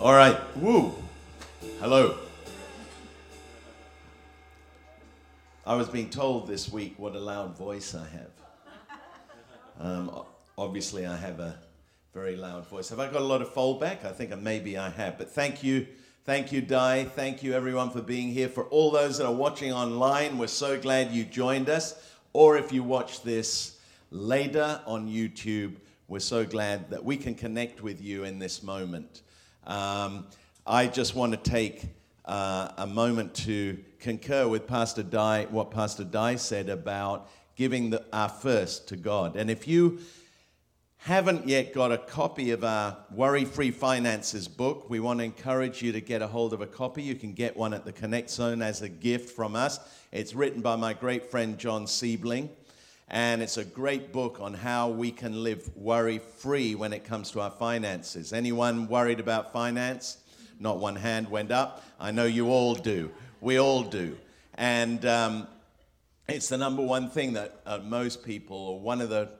All right. Woo. Hello. I was being told this week what a loud voice I have. Um, obviously, I have a very loud voice. Have I got a lot of foldback? I think maybe I have. But thank you. Thank you, Di. Thank you, everyone, for being here. For all those that are watching online, we're so glad you joined us. Or if you watch this later on YouTube, we're so glad that we can connect with you in this moment. Um, I just want to take uh, a moment to concur with Pastor Di, what Pastor Di said about giving the, our first to God. And if you haven't yet got a copy of our Worry Free Finances book, we want to encourage you to get a hold of a copy. You can get one at the Connect Zone as a gift from us. It's written by my great friend John Siebeling and it's a great book on how we can live worry free when it comes to our finances. Anyone worried about finance? Not one hand went up. I know you all do. We all do. And um, it's the number one thing that uh, most people, or one of the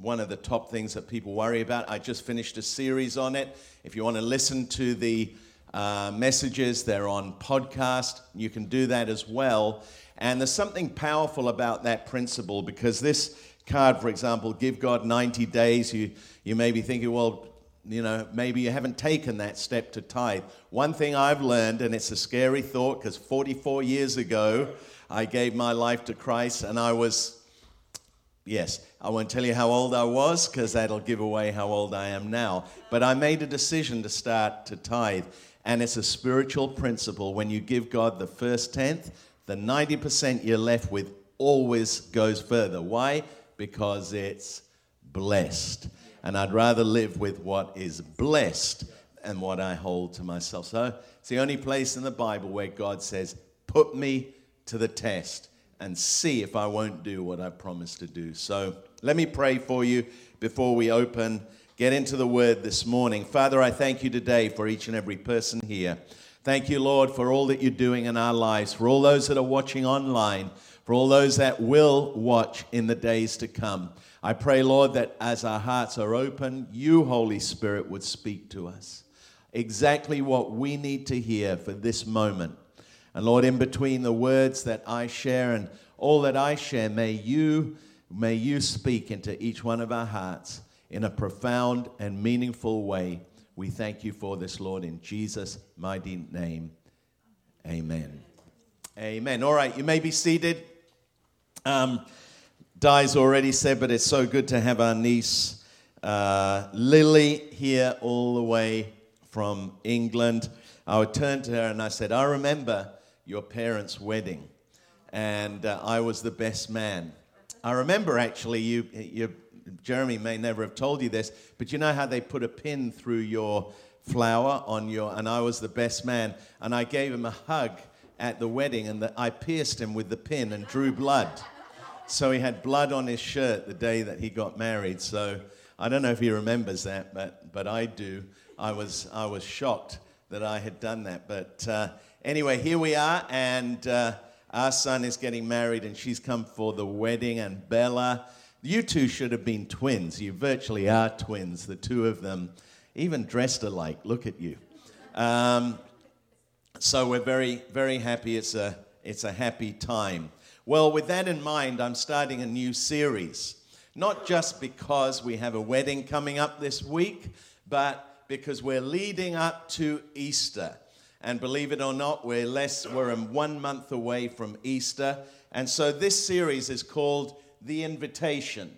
one of the top things that people worry about. I just finished a series on it. If you want to listen to the uh, messages, they're on podcast. You can do that as well. And there's something powerful about that principle because this card, for example, give God 90 days, you, you may be thinking, well, you know, maybe you haven't taken that step to tithe. One thing I've learned, and it's a scary thought because 44 years ago, I gave my life to Christ and I was, yes, I won't tell you how old I was because that'll give away how old I am now. But I made a decision to start to tithe. And it's a spiritual principle. When you give God the first tenth, the 90% you're left with always goes further. Why? Because it's blessed. And I'd rather live with what is blessed than what I hold to myself. So it's the only place in the Bible where God says, Put me to the test and see if I won't do what I promised to do. So let me pray for you before we open, get into the word this morning. Father, I thank you today for each and every person here. Thank you, Lord, for all that you're doing in our lives, for all those that are watching online, for all those that will watch in the days to come. I pray, Lord, that as our hearts are open, you, Holy Spirit, would speak to us exactly what we need to hear for this moment. And Lord, in between the words that I share and all that I share, may you, may you speak into each one of our hearts in a profound and meaningful way. We thank you for this, Lord, in Jesus' mighty name. Amen. Amen. All right, you may be seated. Um, Di's already said, but it's so good to have our niece uh, Lily here all the way from England. I would turn to her and I said, I remember your parents' wedding, and uh, I was the best man. I remember actually, you, you Jeremy may never have told you this, but you know how they put a pin through your flower on your, and I was the best man, and I gave him a hug at the wedding, and the, I pierced him with the pin and drew blood. So he had blood on his shirt the day that he got married. So I don't know if he remembers that, but, but I do. I was, I was shocked that I had done that. But uh, anyway, here we are, and uh, our son is getting married, and she's come for the wedding, and Bella you two should have been twins. You virtually are twins, the two of them, even dressed alike. Look at you. Um, so we're very, very happy. It's a, it's a happy time. Well, with that in mind, I'm starting a new series. Not just because we have a wedding coming up this week, but because we're leading up to Easter. And believe it or not, we're less, we're one month away from Easter. And so this series is called the Invitation.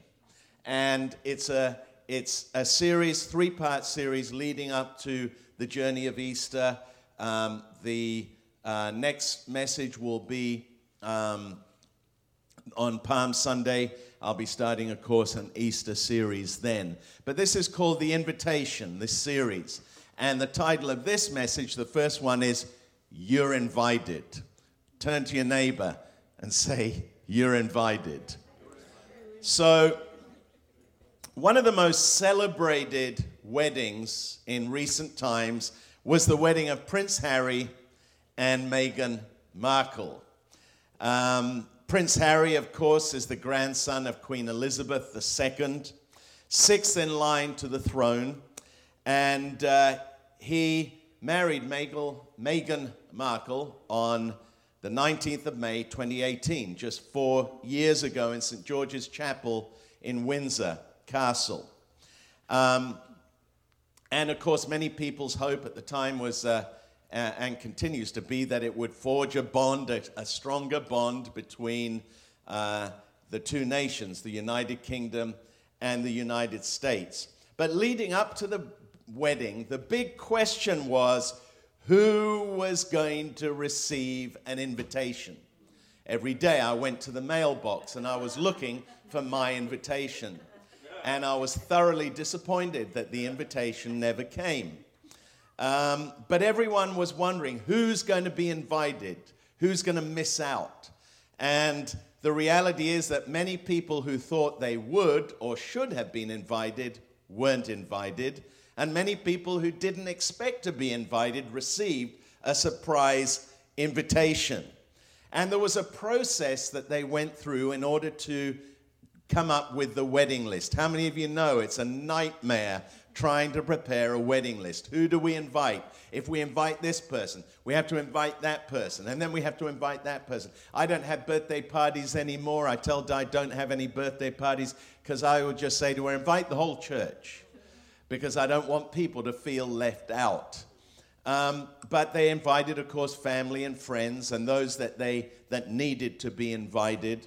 And it's a, it's a series, three part series leading up to the journey of Easter. Um, the uh, next message will be um, on Palm Sunday. I'll be starting, of course, an Easter series then. But this is called The Invitation, this series. And the title of this message, the first one is You're Invited. Turn to your neighbor and say, You're invited. So, one of the most celebrated weddings in recent times was the wedding of Prince Harry and Meghan Markle. Um, Prince Harry, of course, is the grandson of Queen Elizabeth II, sixth in line to the throne, and uh, he married Meghan Markle on the 19th of May 2018, just four years ago in St. George's Chapel in Windsor Castle. Um, and of course, many people's hope at the time was, uh, and continues to be, that it would forge a bond, a, a stronger bond between uh, the two nations, the United Kingdom and the United States. But leading up to the wedding, the big question was who was going to receive an invitation? Every day I went to the mailbox and I was looking for my invitation. And I was thoroughly disappointed that the invitation never came. Um, but everyone was wondering who's going to be invited, who's going to miss out. And the reality is that many people who thought they would or should have been invited weren't invited and many people who didn't expect to be invited received a surprise invitation. And there was a process that they went through in order to come up with the wedding list. How many of you know it's a nightmare trying to prepare a wedding list? Who do we invite? If we invite this person, we have to invite that person, and then we have to invite that person. I don't have birthday parties anymore. I tell Di, don't have any birthday parties because I would just say to her, invite the whole church because I don't want people to feel left out. Um, but they invited, of course, family and friends and those that they that needed to be invited,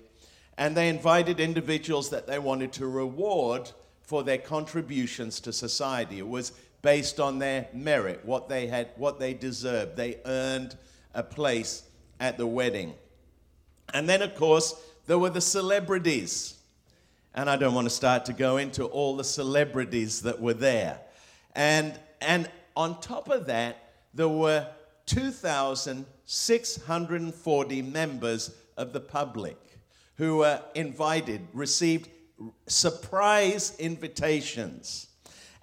and they invited individuals that they wanted to reward for their contributions to society. It was based on their merit, what they had, what they deserved. They earned a place at the wedding, and then, of course, there were the celebrities. And I don't want to start to go into all the celebrities that were there. And, and on top of that, there were 2,640 members of the public who were invited, received surprise invitations.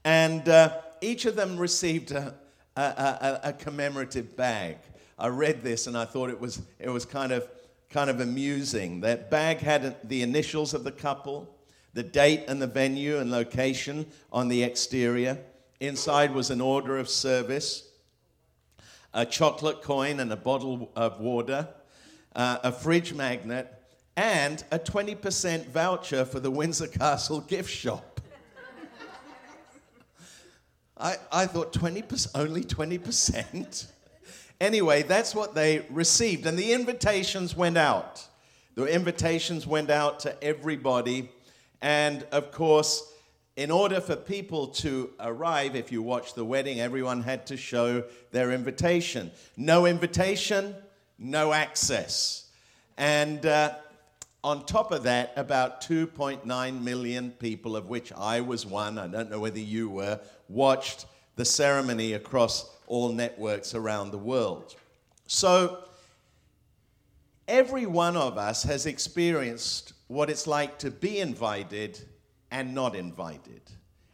And uh, each of them received a, a, a, a, commemorative bag. I read this and I thought it was, it was kind, of, kind of amusing. That bag had the initials of the couple, the date and the venue and location on the exterior. Inside was an order of service, a chocolate coin and a bottle of water, uh, a fridge magnet, and a 20% voucher for the Windsor Castle gift shop. I, I thought 20%, only 20%. anyway, that's what they received. And the invitations went out. The invitations went out to everybody and of course, in order for people to arrive, if you watch the wedding, everyone had to show their invitation. No invitation, no access. And uh, on top of that, about 2.9 million people, of which I was one, I don't know whether you were, watched the ceremony across all networks around the world. So, every one of us has experienced what it's like to be invited and not invited.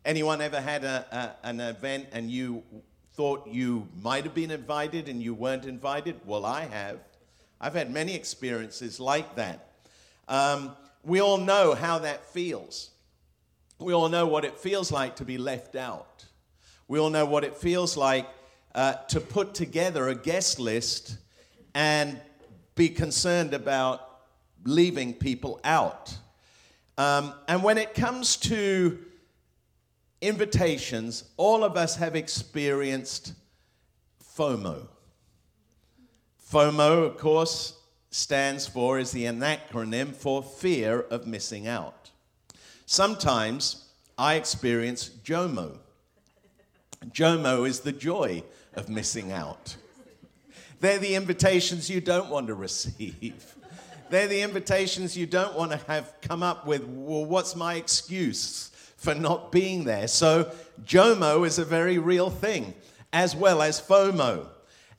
Anyone ever had a, a, an event and you thought you might have been invited and you weren't invited? Well, I have. I've had many experiences like that. Um, we all know how that feels. We all know what it feels like to be left out. We all know what it feels like uh, to put together a guest list and be concerned about leaving people out. Um, and when it comes to invitations, all of us have experienced FOMO. FOMO, of course, stands for, is the acronym for fear of missing out. Sometimes I experience JOMO. JOMO is the joy of missing out. They're the invitations you don't want to receive. They're the invitations you don't want to have come up with. Well, what's my excuse for not being there? So, JOMO is a very real thing, as well as FOMO.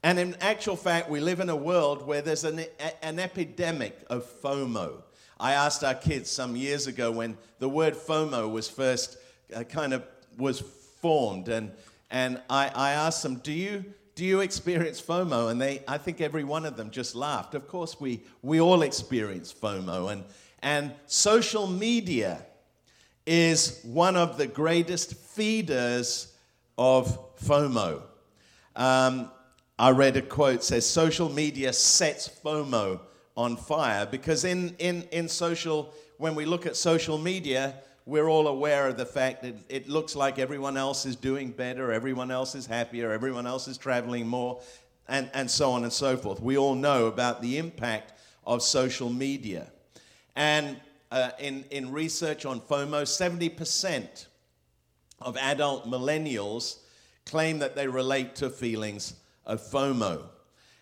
And in actual fact, we live in a world where there's an, an epidemic of FOMO. I asked our kids some years ago when the word FOMO was first uh, kind of was formed, and, and I, I asked them, Do you do you experience FOMO? And they, I think every one of them just laughed. Of course, we, we all experience FOMO. And, and social media is one of the greatest feeders of FOMO. Um, I read a quote says social media sets FOMO on fire because in, in, in social, when we look at social media, we're all aware of the fact that it looks like everyone else is doing better, everyone else is happier, everyone else is traveling more, and, and so on and so forth. We all know about the impact of social media. And uh, in, in research on FOMO, 70% of adult millennials claim that they relate to feelings of FOMO.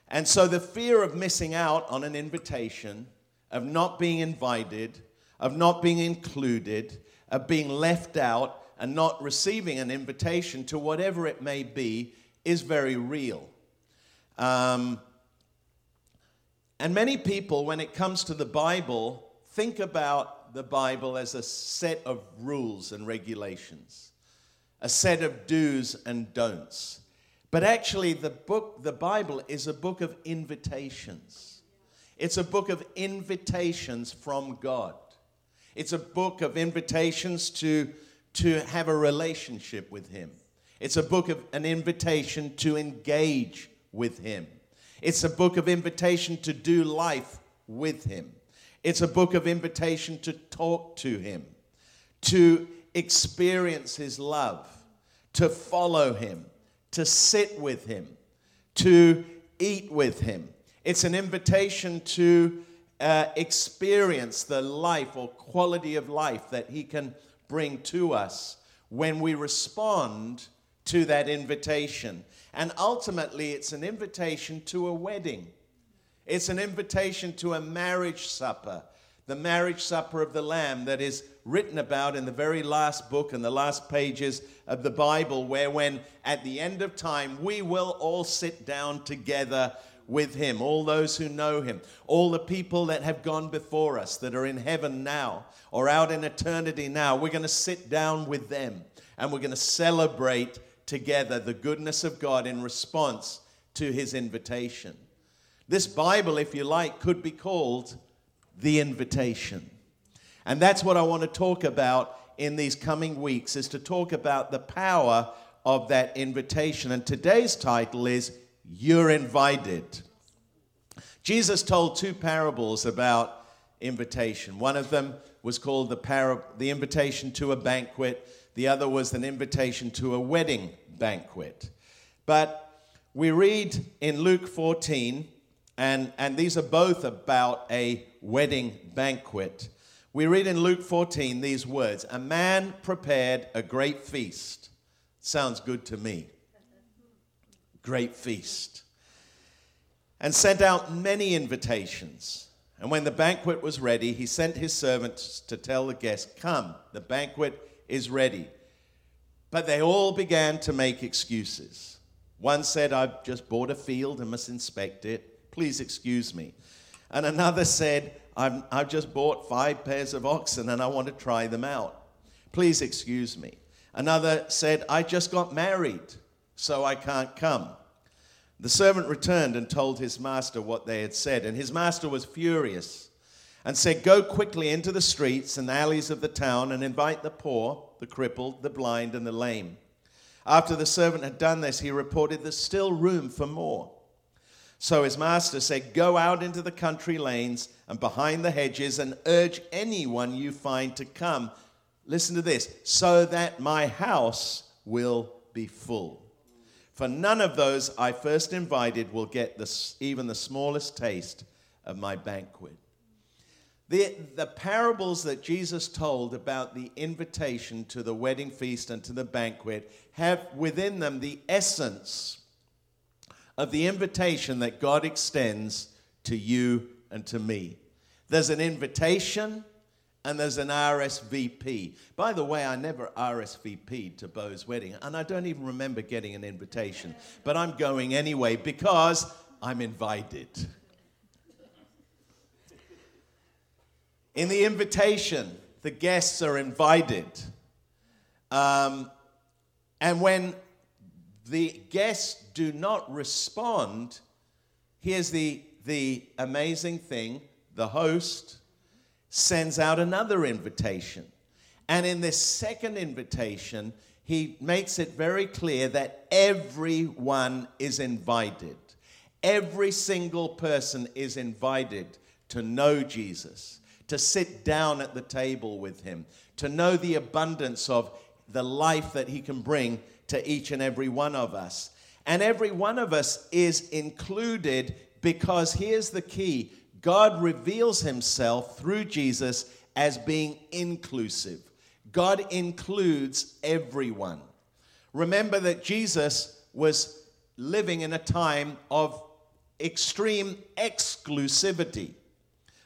And so the fear of missing out on an invitation, of not being invited, of not being included, of being left out, and not receiving an invitation to whatever it may be is very real. Um, and many people, when it comes to the Bible, think about the Bible as a set of rules and regulations, a set of do's and don'ts. But actually, the book, the Bible, is a book of invitations. It's a book of invitations from God. It's a book of invitations to, to have a relationship with Him. It's a book of an invitation to engage with Him. It's a book of invitation to do life with Him. It's a book of invitation to talk to Him, to experience His love, to follow Him, to sit with Him, to eat with Him. It's an invitation to uh, experience the life or quality of life that He can bring to us when we respond to that invitation. And ultimately, it's an invitation to a wedding. It's an invitation to a marriage supper, the marriage supper of the Lamb that is written about in the very last book and the last pages of the Bible, where when at the end of time we will all sit down together with Him, all those who know Him, all the people that have gone before us that are in heaven now or out in eternity now, we're going to sit down with them and we're going to celebrate together the goodness of God in response to his invitation. This Bible, if you like, could be called the invitation. And that's what I want to talk about in these coming weeks is to talk about the power of that invitation. And today's title is You're Invited. Jesus told two parables about invitation. One of them was called the, par- the invitation to a banquet the other was an invitation to a wedding banquet. But we read in Luke 14, and, and these are both about a wedding banquet. We read in Luke 14 these words A man prepared a great feast. Sounds good to me. Great feast. And sent out many invitations. And when the banquet was ready, he sent his servants to tell the guests, Come, the banquet is ready. But they all began to make excuses. One said, I've just bought a field and must inspect it. Please excuse me. And another said, I've, I've just bought five pairs of oxen and I want to try them out. Please excuse me. Another said, I just got married, so I can't come. The servant returned and told his master what they had said, and his master was furious and said, Go quickly into the streets and alleys of the town and invite the poor, the crippled, the blind, and the lame. After the servant had done this, he reported, There's still room for more. So his master said, Go out into the country lanes and behind the hedges and urge anyone you find to come. Listen to this, so that my house will be full. For none of those I first invited will get even the smallest taste of my banquet. The, the parables that Jesus told about the invitation to the wedding feast and to the banquet have within them the essence of the invitation that God extends to you and to me. There's an invitation and there's an RSVP. By the way, I never RSVP'd to Bo's wedding, and I don't even remember getting an invitation, but I'm going anyway because I'm invited. In the invitation, the guests are invited. Um, and when the guests do not respond, here's the, the amazing thing the host sends out another invitation. And in this second invitation, he makes it very clear that everyone is invited. Every single person is invited to know Jesus, to sit down at the table with him, to know the abundance of the life that he can bring to each and every one of us. And every one of us is included because here's the key God reveals himself through Jesus as being inclusive. God includes everyone. Remember that Jesus was living in a time of extreme exclusivity.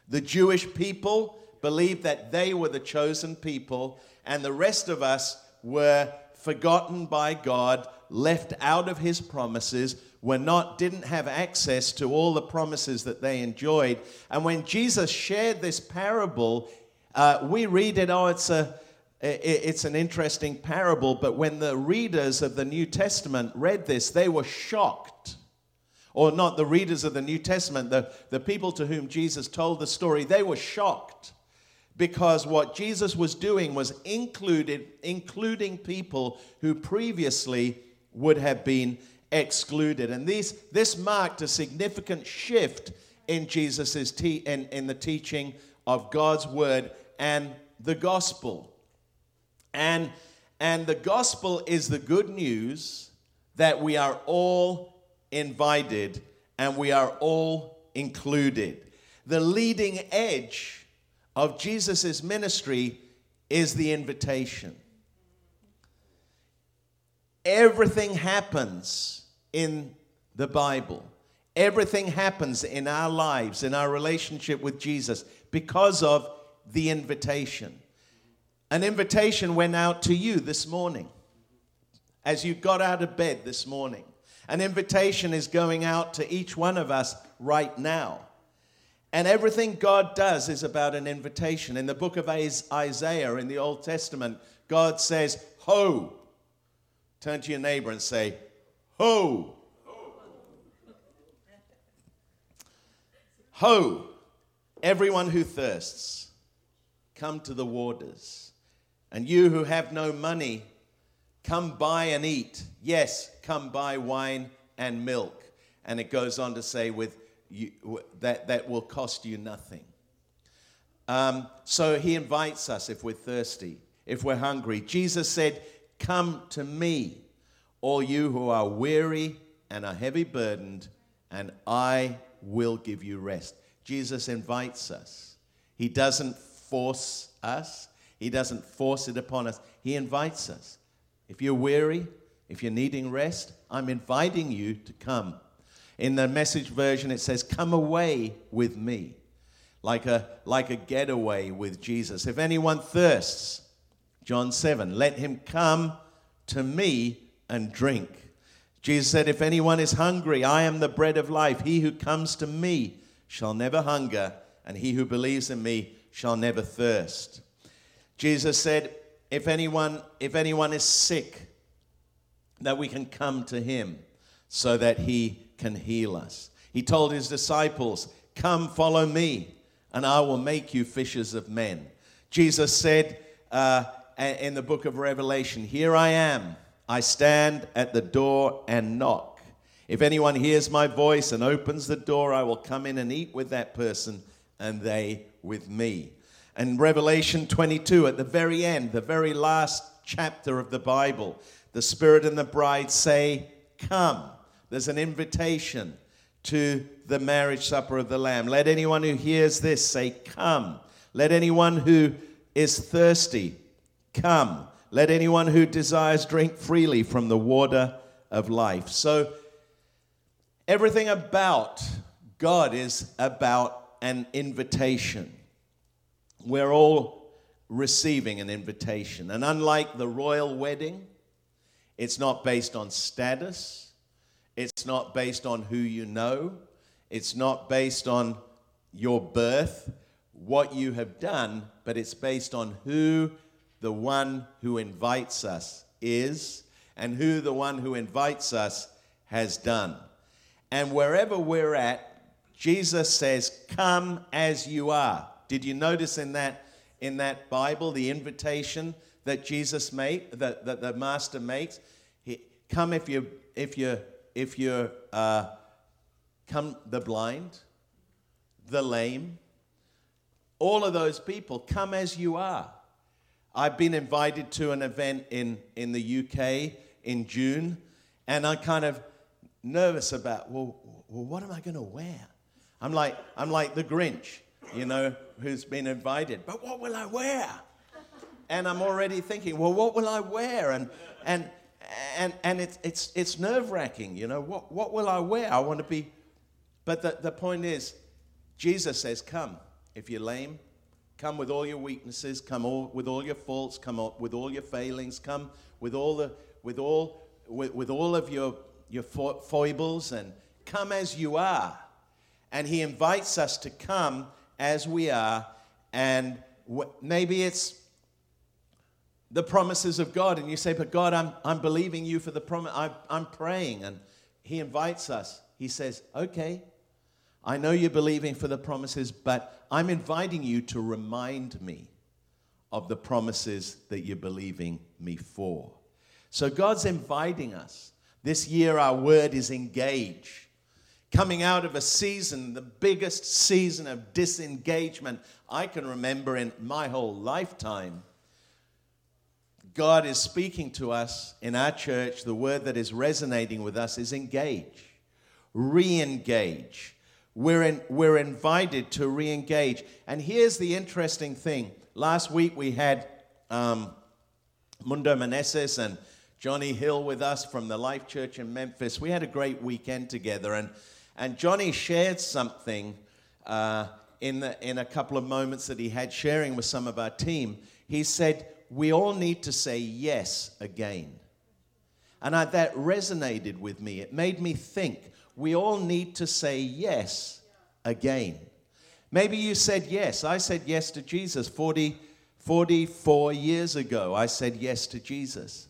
The Jewish people believed that they were the chosen people, and the rest of us were forgotten by God, left out of his promises, were not didn't have access to all the promises that they enjoyed. And when Jesus shared this parable, uh, we read it, oh, it's a it's an interesting parable, but when the readers of the New Testament read this, they were shocked. Or not the readers of the New Testament, the, the people to whom Jesus told the story, they were shocked because what Jesus was doing was included, including people who previously would have been excluded. And these, this marked a significant shift in Jesus' te- in, in the teaching of God's word and the gospel. And, and the gospel is the good news that we are all invited and we are all included. The leading edge of Jesus' ministry is the invitation. Everything happens in the Bible. Everything happens in our lives, in our relationship with Jesus, because of the invitation. An invitation went out to you this morning as you got out of bed this morning. An invitation is going out to each one of us right now. And everything God does is about an invitation. In the book of Isaiah in the Old Testament, God says, Ho. Turn to your neighbor and say, Ho. Ho. Everyone who thirsts Come to the waters. And you who have no money, come buy and eat. Yes, come buy wine and milk. And it goes on to say, with you, that, that will cost you nothing. Um, so he invites us if we're thirsty, if we're hungry. Jesus said, Come to me, all you who are weary and are heavy burdened, and I will give you rest. Jesus invites us. He doesn't force us, He doesn't force it upon us. He invites us. If you're weary, if you're needing rest, I'm inviting you to come. In the message version, it says, Come away with me, like a, like a getaway with Jesus. If anyone thirsts, John 7, let him come to me and drink. Jesus said, If anyone is hungry, I am the bread of life. He who comes to me shall never hunger, and he who believes in me shall never thirst. Jesus said, if anyone, if anyone is sick, that we can come to him so that he can heal us. He told his disciples, Come, follow me, and I will make you fishers of men. Jesus said uh, in the book of Revelation, Here I am. I stand at the door and knock. If anyone hears my voice and opens the door, I will come in and eat with that person and they with me. And Revelation 22, at the very end, the very last chapter of the Bible, the Spirit and the bride say, Come. There's an invitation to the marriage supper of the Lamb. Let anyone who hears this say, Come. Let anyone who is thirsty come. Let anyone who desires drink freely from the water of life. So, everything about God is about an invitation. We're all receiving an invitation. And unlike the royal wedding, it's not based on status, it's not based on who you know, it's not based on your birth, what you have done, but it's based on who the one who invites us is and who the one who invites us has done. And wherever we're at, Jesus says, Come as you are. Did you notice in that, in that Bible the invitation that Jesus made, that, that the master makes. He, come if you if you if you're uh, come the blind, the lame, all of those people come as you are. I've been invited to an event in, in the UK in June, and I'm kind of nervous about, well, well what am I going to wear? I'm like, I'm like the Grinch, you know, who's been invited, but what will I wear? And I'm already thinking, well, what will I wear? And, and, and, and it's, it's, it's nerve wracking, you know, what, what will I wear? I want to be, but the, the point is, Jesus says, come. If you're lame, come with all your weaknesses, come all, with all your faults, come with all your failings, come with all, the, with all, with, with all of your, your foibles, and come as you are. And He invites us to come as we are, and maybe it's the promises of God, and you say, But God, I'm, I'm believing you for the promise, I'm, I'm praying. And He invites us. He says, Okay, I know you're believing for the promises, but I'm inviting you to remind me of the promises that you're believing me for. So God's inviting us. This year, our word is engage. Coming out of a season, the biggest season of disengagement I can remember in my whole lifetime. God is speaking to us in our church. The word that is resonating with us is engage, re engage we're, in, we're invited to re engage. And here's the interesting thing last week we had um, Mundo Meneses and Johnny Hill with us from the Life Church in Memphis. We had a great weekend together, and, and Johnny shared something uh, in, the, in a couple of moments that he had sharing with some of our team. He said, We all need to say yes again. And I, that resonated with me. It made me think we all need to say yes again. Maybe you said yes. I said yes to Jesus 40, 44 years ago. I said yes to Jesus.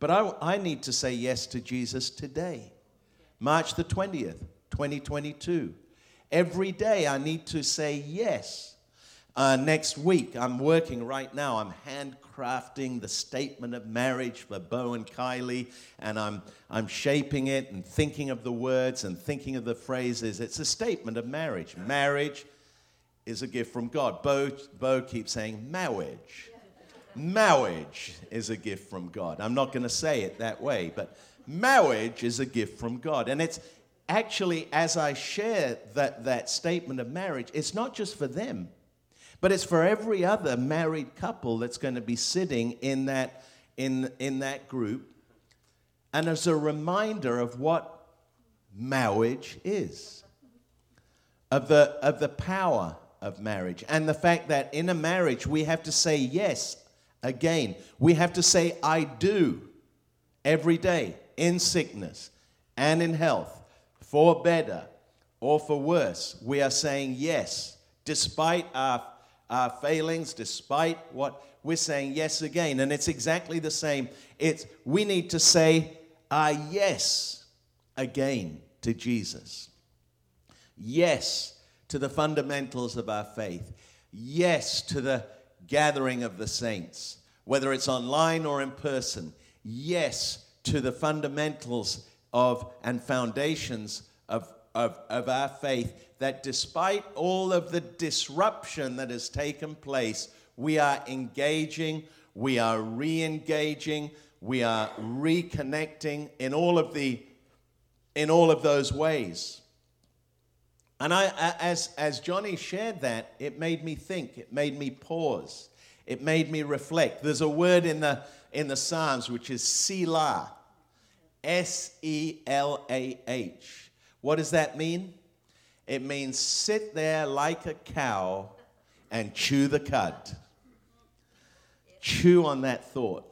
But I, I need to say yes to Jesus today, March the 20th, 2022. Every day I need to say yes. Uh, next week, I'm working right now. I'm handcrafting the statement of marriage for Bo and Kylie, and I'm, I'm shaping it and thinking of the words and thinking of the phrases. It's a statement of marriage. Marriage is a gift from God. Bo, Bo keeps saying marriage. Marriage is a gift from God. I'm not going to say it that way, but marriage is a gift from God. And it's actually, as I share that, that statement of marriage, it's not just for them but it's for every other married couple that's going to be sitting in that, in, in that group. And as a reminder of what marriage is, of the, of the power of marriage, and the fact that in a marriage we have to say yes again. We have to say, I do every day in sickness and in health, for better or for worse. We are saying yes, despite our our failings, despite what we're saying yes again. And it's exactly the same. It's we need to say our yes again to Jesus. Yes to the fundamentals of our faith. Yes to the gathering of the saints, whether it's online or in person. Yes to the fundamentals of and foundations of, of, our faith that despite all of the disruption that has taken place, we are engaging, we are re engaging, we are reconnecting in all of the in all of those ways. And I, as, as Johnny shared that, it made me think, it made me pause, it made me reflect. There's a word in the, in the Psalms which is Selah, S E L A H. What does that mean? It means sit there like a cow and chew the cud. Chew on that thought.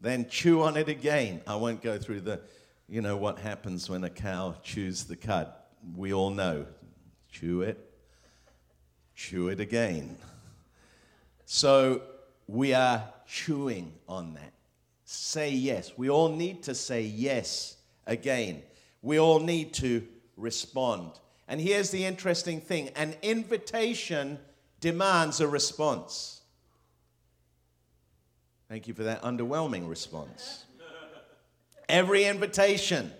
Then chew on it again. I won't go through the, you know, what happens when a cow chews the cud. We all know. Chew it, chew it again. So we are chewing on that. Say yes. We all need to say yes again. We all need to respond. And here's the interesting thing an invitation demands a response. Thank you for that underwhelming response. Every invitation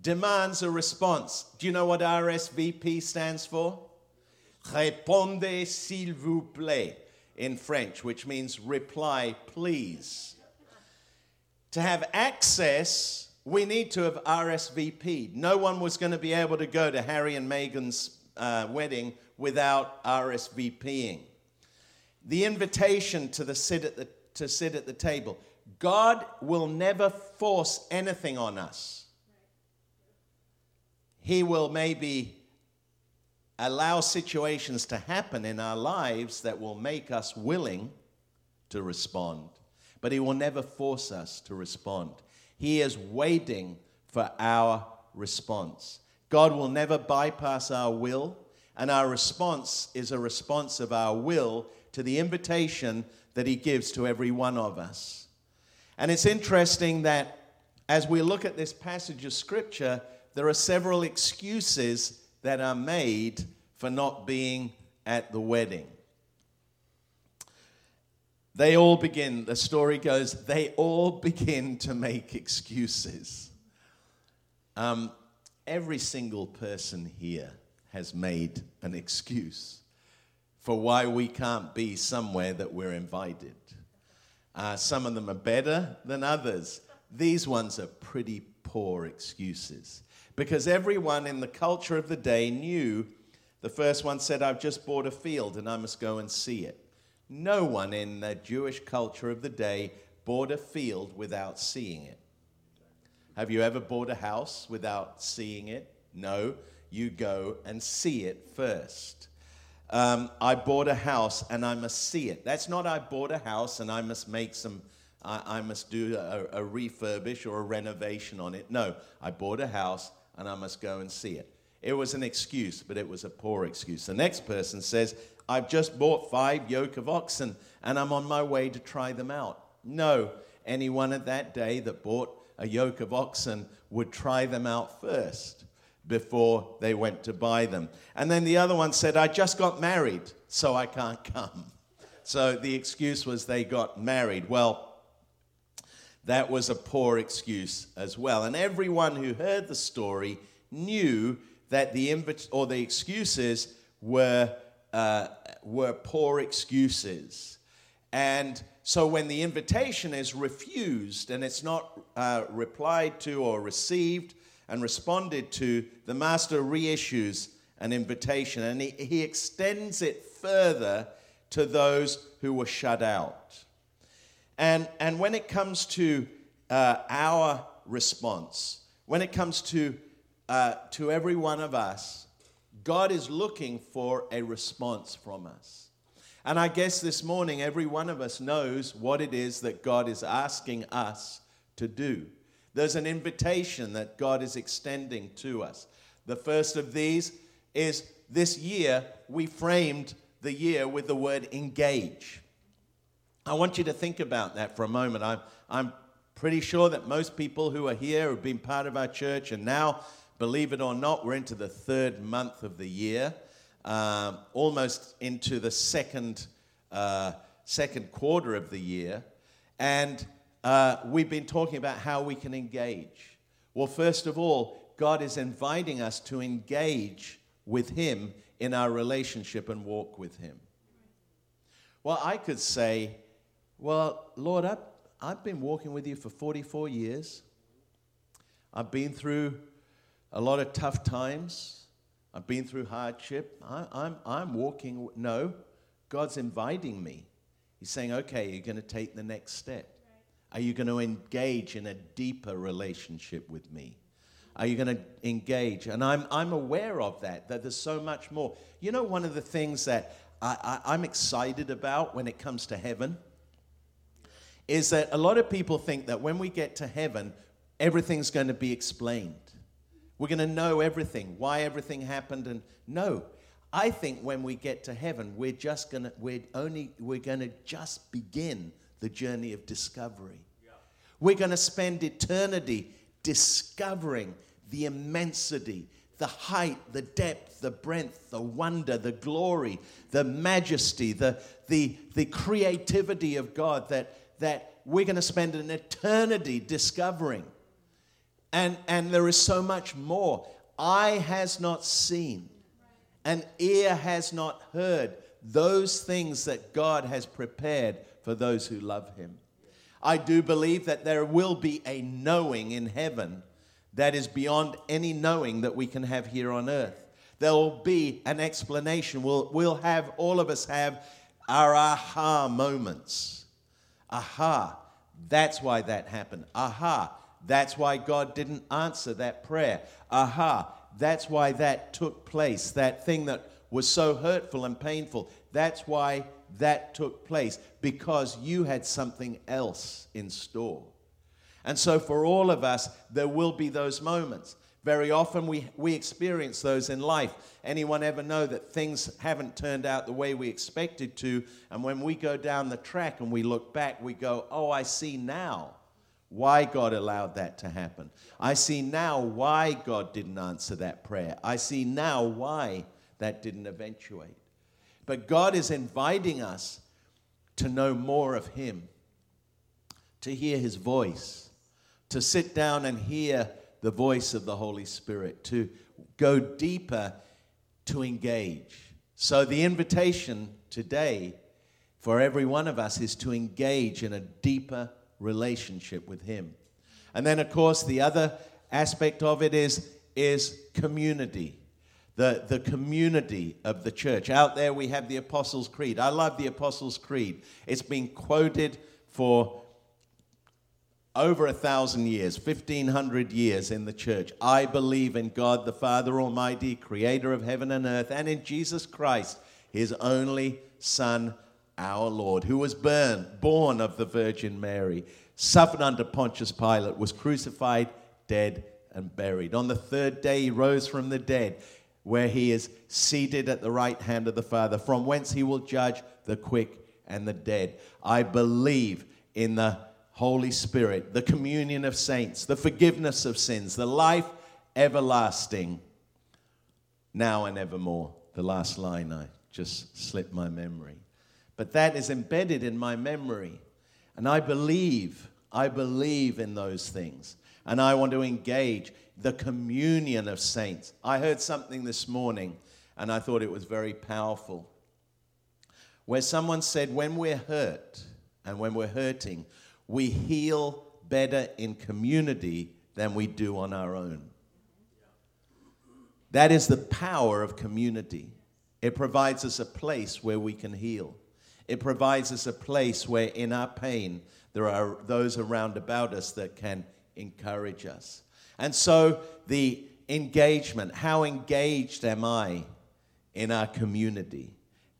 demands a response. Do you know what RSVP stands for? Répondez s'il vous plaît in French, which means reply please. To have access, we need to have RSVP'd. No one was going to be able to go to Harry and Meghan's uh, wedding without RSVPing. The invitation to, sit at the, to sit at the table. God will never force anything on us. He will maybe allow situations to happen in our lives that will make us willing to respond, but He will never force us to respond. He is waiting for our response. God will never bypass our will, and our response is a response of our will to the invitation that He gives to every one of us. And it's interesting that as we look at this passage of Scripture, there are several excuses that are made for not being at the wedding. They all begin, the story goes, they all begin to make excuses. Um, every single person here has made an excuse for why we can't be somewhere that we're invited. Uh, some of them are better than others. These ones are pretty poor excuses because everyone in the culture of the day knew the first one said, I've just bought a field and I must go and see it. No one in the Jewish culture of the day bought a field without seeing it. Have you ever bought a house without seeing it? No, you go and see it first. Um, I bought a house and I must see it. That's not I bought a house and I must make some, I, I must do a, a refurbish or a renovation on it. No, I bought a house and I must go and see it. It was an excuse, but it was a poor excuse. The next person says, I've just bought five yoke of oxen and I'm on my way to try them out. No, anyone at that day that bought a yoke of oxen would try them out first before they went to buy them. And then the other one said, I just got married, so I can't come. So the excuse was they got married. Well, that was a poor excuse as well. And everyone who heard the story knew that the invit- or the excuses were, uh, were poor excuses. And so when the invitation is refused and it's not uh, replied to or received and responded to, the master reissues an invitation and he, he extends it further to those who were shut out. And, and when it comes to uh, our response, when it comes to uh, to every one of us, God is looking for a response from us. And I guess this morning, every one of us knows what it is that God is asking us to do. There's an invitation that God is extending to us. The first of these is this year, we framed the year with the word engage. I want you to think about that for a moment. I'm, I'm pretty sure that most people who are here have been part of our church and now Believe it or not, we're into the third month of the year, um, almost into the second, uh, second quarter of the year. And uh, we've been talking about how we can engage. Well, first of all, God is inviting us to engage with Him in our relationship and walk with Him. Well, I could say, Well, Lord, I've, I've been walking with you for 44 years. I've been through a lot of tough times. I've been through hardship. I, I'm, I'm walking. No, God's inviting me. He's saying, okay, you're going to take the next step. Are you going to engage in a deeper relationship with me? Are you going to engage? And I'm, I'm aware of that, that there's so much more. You know, one of the things that I, I, I'm excited about when it comes to heaven is that a lot of people think that when we get to heaven, everything's going to be explained. We're going to know everything, why everything happened, and no. I think when we get to heaven, we're just going to, we're only, we're going to just begin the journey of discovery. Yeah. We're going to spend eternity discovering the immensity, the height, the depth, the breadth, the wonder, the glory, the majesty, the, the, the creativity of God that, that we're going to spend an eternity discovering. And, and there is so much more. Eye has not seen, and ear has not heard those things that God has prepared for those who love Him. I do believe that there will be a knowing in heaven that is beyond any knowing that we can have here on earth. There will be an explanation. We'll, we'll have, all of us have our aha moments. Aha, that's why that happened. Aha, that's why God didn't answer that prayer. Aha, that's why that took place. That thing that was so hurtful and painful. That's why that took place, because you had something else in store. And so, for all of us, there will be those moments. Very often, we, we experience those in life. Anyone ever know that things haven't turned out the way we expected to? And when we go down the track and we look back, we go, Oh, I see now why God allowed that to happen. I see now why God didn't answer that prayer. I see now why that didn't eventuate. But God is inviting us to know more of Him, to hear His voice, to sit down and hear the voice of the Holy Spirit, to go deeper, to engage. So, the invitation today for every one of us is to engage in a deeper relationship with Him. And then, of course, the other aspect of it is, is community. The, the community of the church. Out there, we have the Apostles' Creed. I love the Apostles' Creed. It's been quoted for over a thousand years, 1500 years in the church. I believe in God the Father Almighty, creator of heaven and earth, and in Jesus Christ, his only Son, our Lord, who was born, born of the Virgin Mary, suffered under Pontius Pilate, was crucified, dead, and buried. On the third day, he rose from the dead, where he is seated at the right hand of the Father, from whence he will judge the quick and the dead. I believe in the Holy Spirit, the communion of saints, the forgiveness of sins, the life everlasting, now and evermore. The last line I just slipped my memory. But that is embedded in my memory. And I believe, I believe in those things. And I want to engage the communion of saints. I heard something this morning and I thought it was very powerful. Where someone said, when we're hurt and when we're hurting, we heal better in community than we do on our own. That is the power of community. It provides us a place where we can heal. It provides us a place where, in our pain, there are those around about us that can encourage us. And so, the engagement how engaged am I in our community?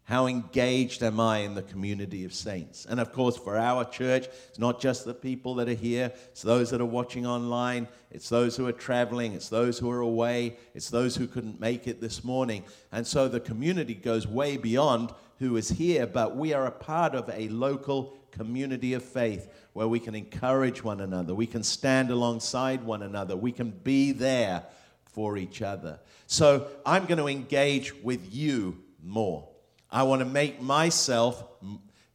How engaged am I in the community of saints? And of course, for our church, it's not just the people that are here, it's those that are watching online, it's those who are traveling, it's those who are away, it's those who couldn't make it this morning. And so the community goes way beyond who is here, but we are a part of a local community of faith where we can encourage one another, we can stand alongside one another, we can be there for each other. So I'm going to engage with you more. I want to make myself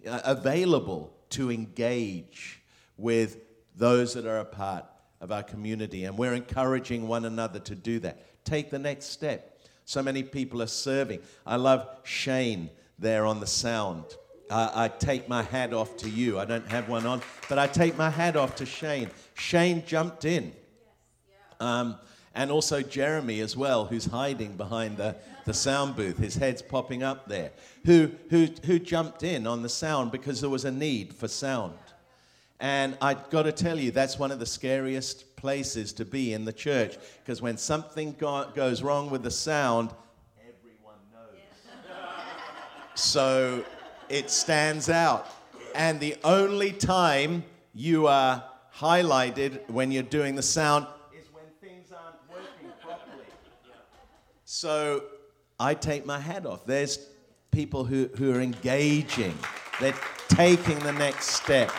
available to engage with those that are a part of our community. And we're encouraging one another to do that. Take the next step. So many people are serving. I love Shane there on the sound. I take my hat off to you. I don't have one on, but I take my hat off to Shane. Shane jumped in. Um, and also Jeremy as well, who's hiding behind the, the sound booth. His head's popping up there, who, who, who jumped in on the sound because there was a need for sound. And I've got to tell you, that's one of the scariest places to be in the church because when something go- goes wrong with the sound. So it stands out. And the only time you are highlighted when you're doing the sound is when things aren't working properly. So I take my hat off. There's people who, who are engaging, they're taking the next step.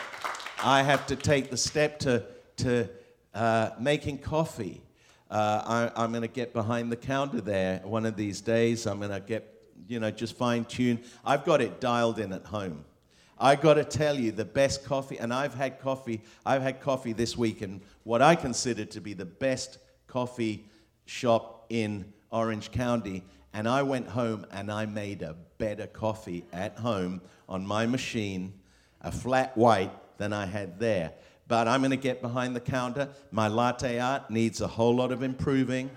I have to take the step to, to uh, making coffee. Uh, I, am going to get behind the counter there one of these days. I'm going to get, you know, just fine tune. I've got it dialed in at home. I got to tell you, the best coffee, and I've had coffee, I've had coffee this week in what I consider to be the best coffee shop in Orange County. And I went home and I made a better coffee at home on my machine, a flat white, than I had there. But I'm going to get behind the counter. My latte art needs a whole lot of improving.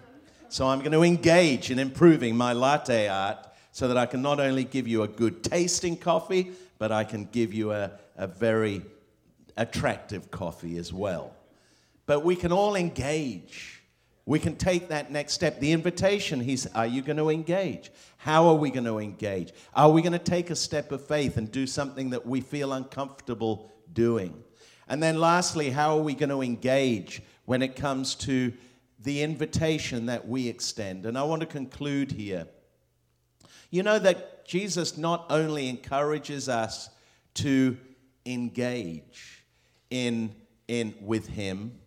So I'm going to engage in improving my latte art so that I can not only give you a good tasting coffee, but I can give you a, a very attractive coffee as well. But we can all engage. We can take that next step. The invitation, he's, are you going to engage? How are we going to engage? Are we going to take a step of faith and do something that we feel uncomfortable doing? And then lastly, how are we going to engage when it comes to the invitation that we extend? And I want to conclude here. You know that Jesus not only encourages us to engage in, in with him,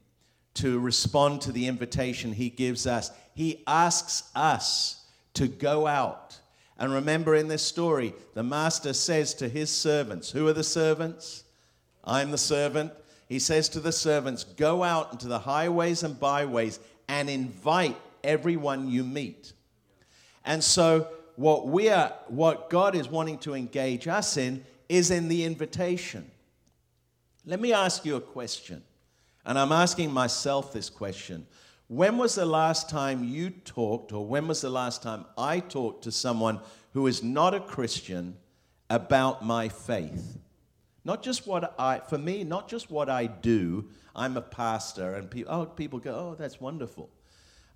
to respond to the invitation he gives us, he asks us to go out. And remember in this story, the master says to his servants, Who are the servants? I'm the servant. He says to the servants, Go out into the highways and byways and invite everyone you meet. And so what we are, what God is wanting to engage us in is in the invitation. Let me ask you a question, and I'm asking myself this question. When was the last time you talked, or when was the last time I talked to someone who is not a Christian about my faith? Not just what I, for me, not just what I do. I'm a pastor, and people, oh, people go, oh, that's wonderful.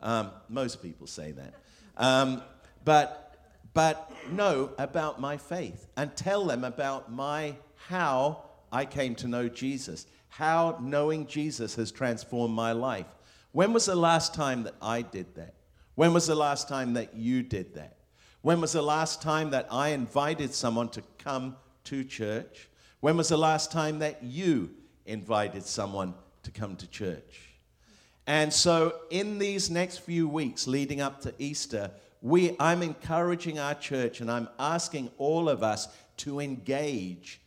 Um, most people say that. Um, but but know about my faith and tell them about my how I came to know Jesus, how knowing Jesus has transformed my life. When was the last time that I did that? When was the last time that you did that? When was the last time that I invited someone to come to church? When was the last time that you invited someone to come to church? And so, in these next few weeks leading up to Easter, we, I'm encouraging our church and I'm asking all of us to engage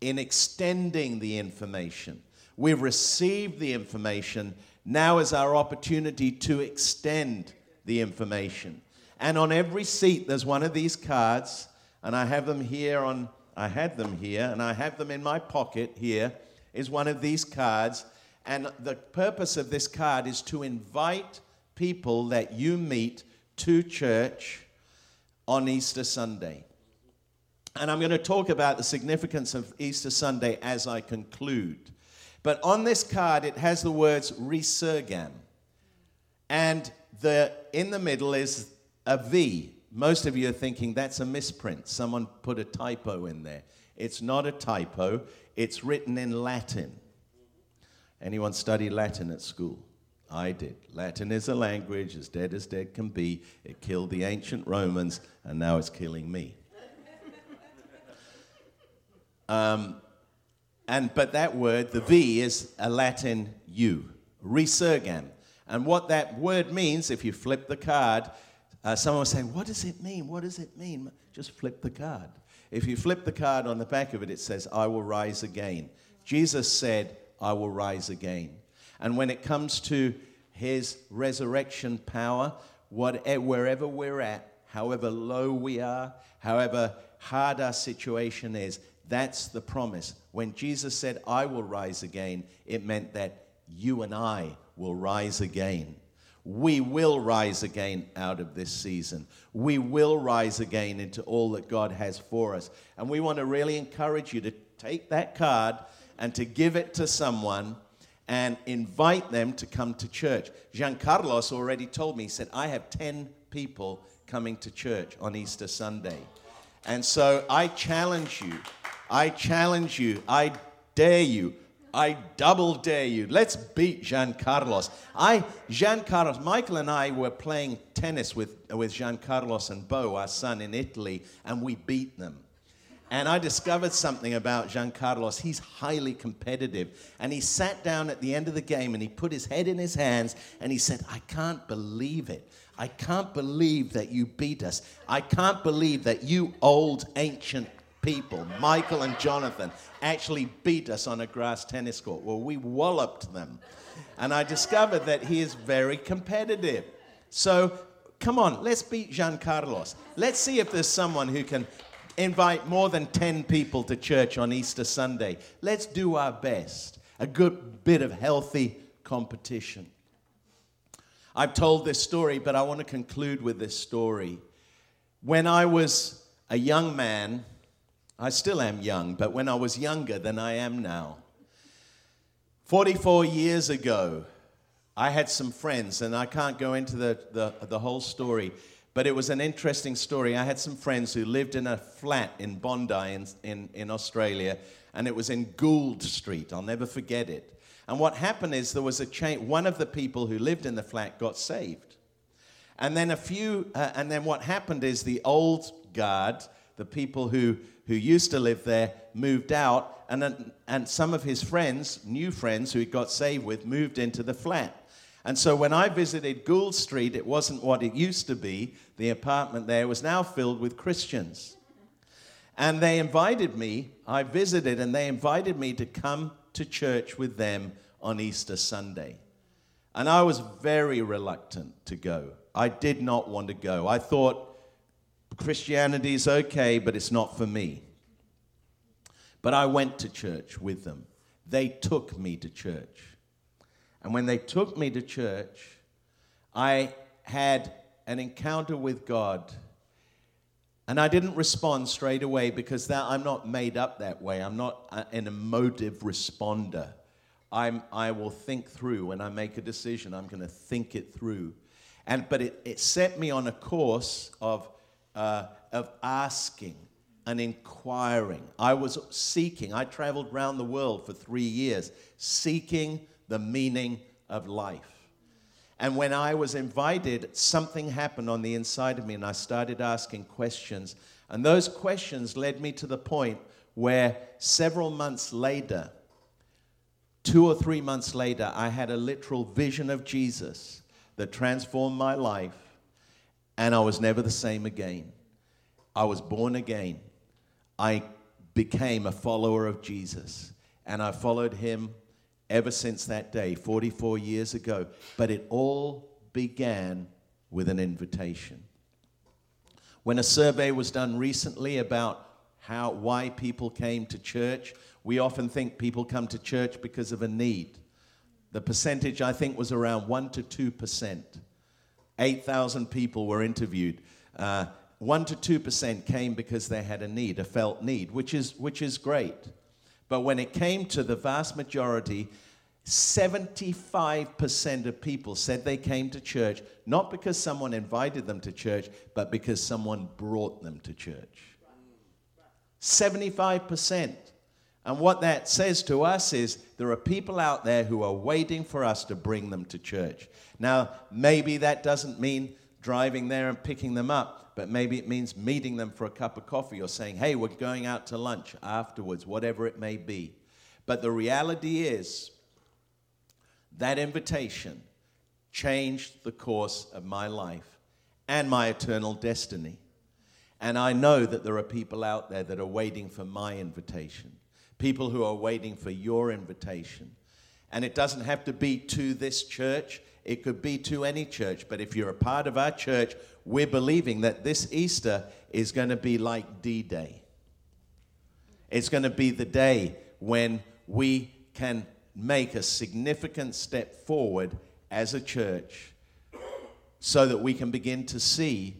in extending the information. We've received the information. Now is our opportunity to extend the information. And on every seat, there's one of these cards, and I have them here on, I had them here, and I have them in my pocket here, is one of these cards. And the purpose of this card is to invite people that you meet to church on Easter Sunday. And I'm going to talk about the significance of Easter Sunday as I conclude. But on this card, it has the words resurgam. And the, in the middle is a V. Most of you are thinking that's a misprint. Someone put a typo in there. It's not a typo, it's written in Latin. Anyone study Latin at school? I did. Latin is a language as dead as dead can be. It killed the ancient Romans, and now it's killing me. um, and but that word, the V, is a Latin U, resurgam. And what that word means, if you flip the card, uh, someone will say, What does it mean? What does it mean? Just flip the card. If you flip the card on the back of it, it says, I will rise again. Jesus said, I will rise again. And when it comes to his resurrection power, whatever, wherever we're at, however low we are, however hard our situation is, that's the promise. When Jesus said, I will rise again, it meant that you and I will rise again. We will rise again out of this season. We will rise again into all that God has for us. And we want to really encourage you to take that card and to give it to someone and invite them to come to church. Giancarlos already told me, he said, I have 10 people coming to church on Easter Sunday. And so I challenge you, I challenge you, I dare you, I double dare you. Let's beat Giancarlos. I, Giancarlos, Michael and I were playing tennis with, with Giancarlos and Bo, our son, in Italy, and we beat them. And I discovered something about Jean Carlos. He's highly competitive. And he sat down at the end of the game and he put his head in his hands and he said, I can't believe it. I can't believe that you beat us. I can't believe that you old ancient people, Michael and Jonathan, actually beat us on a grass tennis court. Well, we walloped them. And I discovered that he is very competitive. So come on, let's beat Jean Carlos. Let's see if there's someone who can invite more than 10 people to church on Easter Sunday. Let's do our best. A good bit of healthy competition. I've told this story, but I want to conclude with this story. When I was a young man, I still am young, but when I was younger than I am now, 44 years ago, I had some friends, and I can't go into the, the, the, whole story, but it was an interesting story. I had some friends who lived in a flat in Bondi in, in, in Australia, and it was in Gould Street. I'll never forget it. And what happened is there was a change. One of the people who lived in the flat got saved. And then a few, uh, and then what happened is the old guard, the people who, who used to live there, moved out, and, and some of his friends, new friends who he got saved with, moved into the flat. And so when I visited Gould Street, it wasn't what it used to be. The apartment there was now filled with Christians. And they invited me, I visited, and they invited me to come to church with them on Easter Sunday. And I was very reluctant to go. I did not want to go. I thought Christianity is okay, but it's not for me. But I went to church with them. They took me to church. And when they took me to church, I had an encounter with God. And I didn't respond straight away because that, I'm not made up that way. I'm not an emotive responder. I'm, I will think through when I make a decision, I'm going to think it through. And, but it, it set me on a course of, uh, of asking and inquiring. I was seeking, I traveled around the world for three years, seeking the meaning of life. And when I was invited, something happened on the inside of me, and I started asking questions. And those questions led me to the point where several months later, two or three months later, I had a literal vision of Jesus that transformed my life, and I was never the same again. I was born again. I became a follower of Jesus, and I followed him ever since that day, 44 years ago. But it all began with an invitation. When a survey was done recently about how, why people came to church, we often think people come to church because of a need. The percentage, I think, was around 1% to 2%. 8,000 people were interviewed. Uh, 1% to 2% came because they had a need, a felt need, which is, which is great. But when it came to the vast majority, 75% of people said they came to church not because someone invited them to church, but because someone brought them to church. 75%. And what that says to us is there are people out there who are waiting for us to bring them to church. Now, maybe that doesn't mean driving there and picking them up but maybe it means meeting them for a cup of coffee or saying, hey, we're going out to lunch afterwards, whatever it may be. But the reality is, that invitation changed the course of my life and my eternal destiny. And I know that there are people out there that are waiting for my invitation, people who are waiting for your invitation. And it doesn't have to be to this church, it could be to any church. But if you're a part of our church, we're believing that this Easter is going to be like D Day. It's going to be the day when we can make a significant step forward as a church so that we can begin to see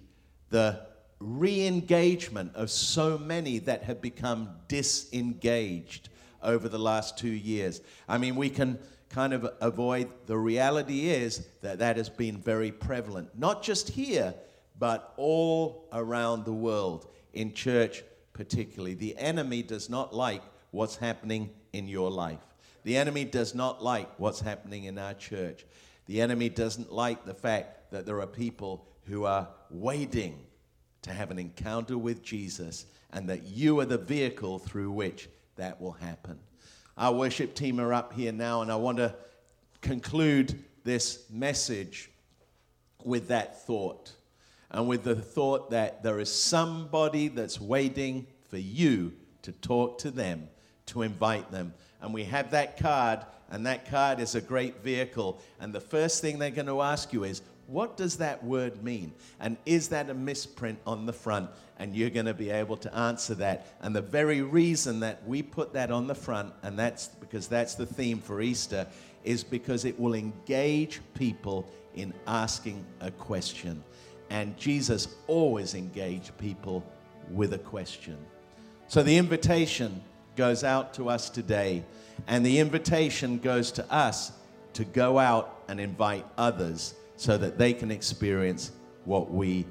the re engagement of so many that have become disengaged over the last two years. I mean, we can kind of avoid the reality is that that has been very prevalent, not just here, but all around the world, in church particularly. The enemy does not like what's happening in your life. The enemy does not like what's happening in our church. The enemy doesn't like the fact that there are people who are waiting to have an encounter with Jesus and that you are the vehicle through which that will happen. Our worship team are up here now, and I want to conclude this message with that thought and with the thought that there is somebody that's waiting for you to talk to them, to invite them. And we have that card, and that card is a great vehicle. And the first thing they're going to ask you is, what does that word mean? And is that a misprint on the front? And you're going to be able to answer that. And the very reason that we put that on the front, and that's because that's the theme for Easter, is because it will engage people in asking a question. And Jesus always engaged people with a question. So the invitation goes out to us today, and the invitation goes to us to go out and invite others so that they can experience what we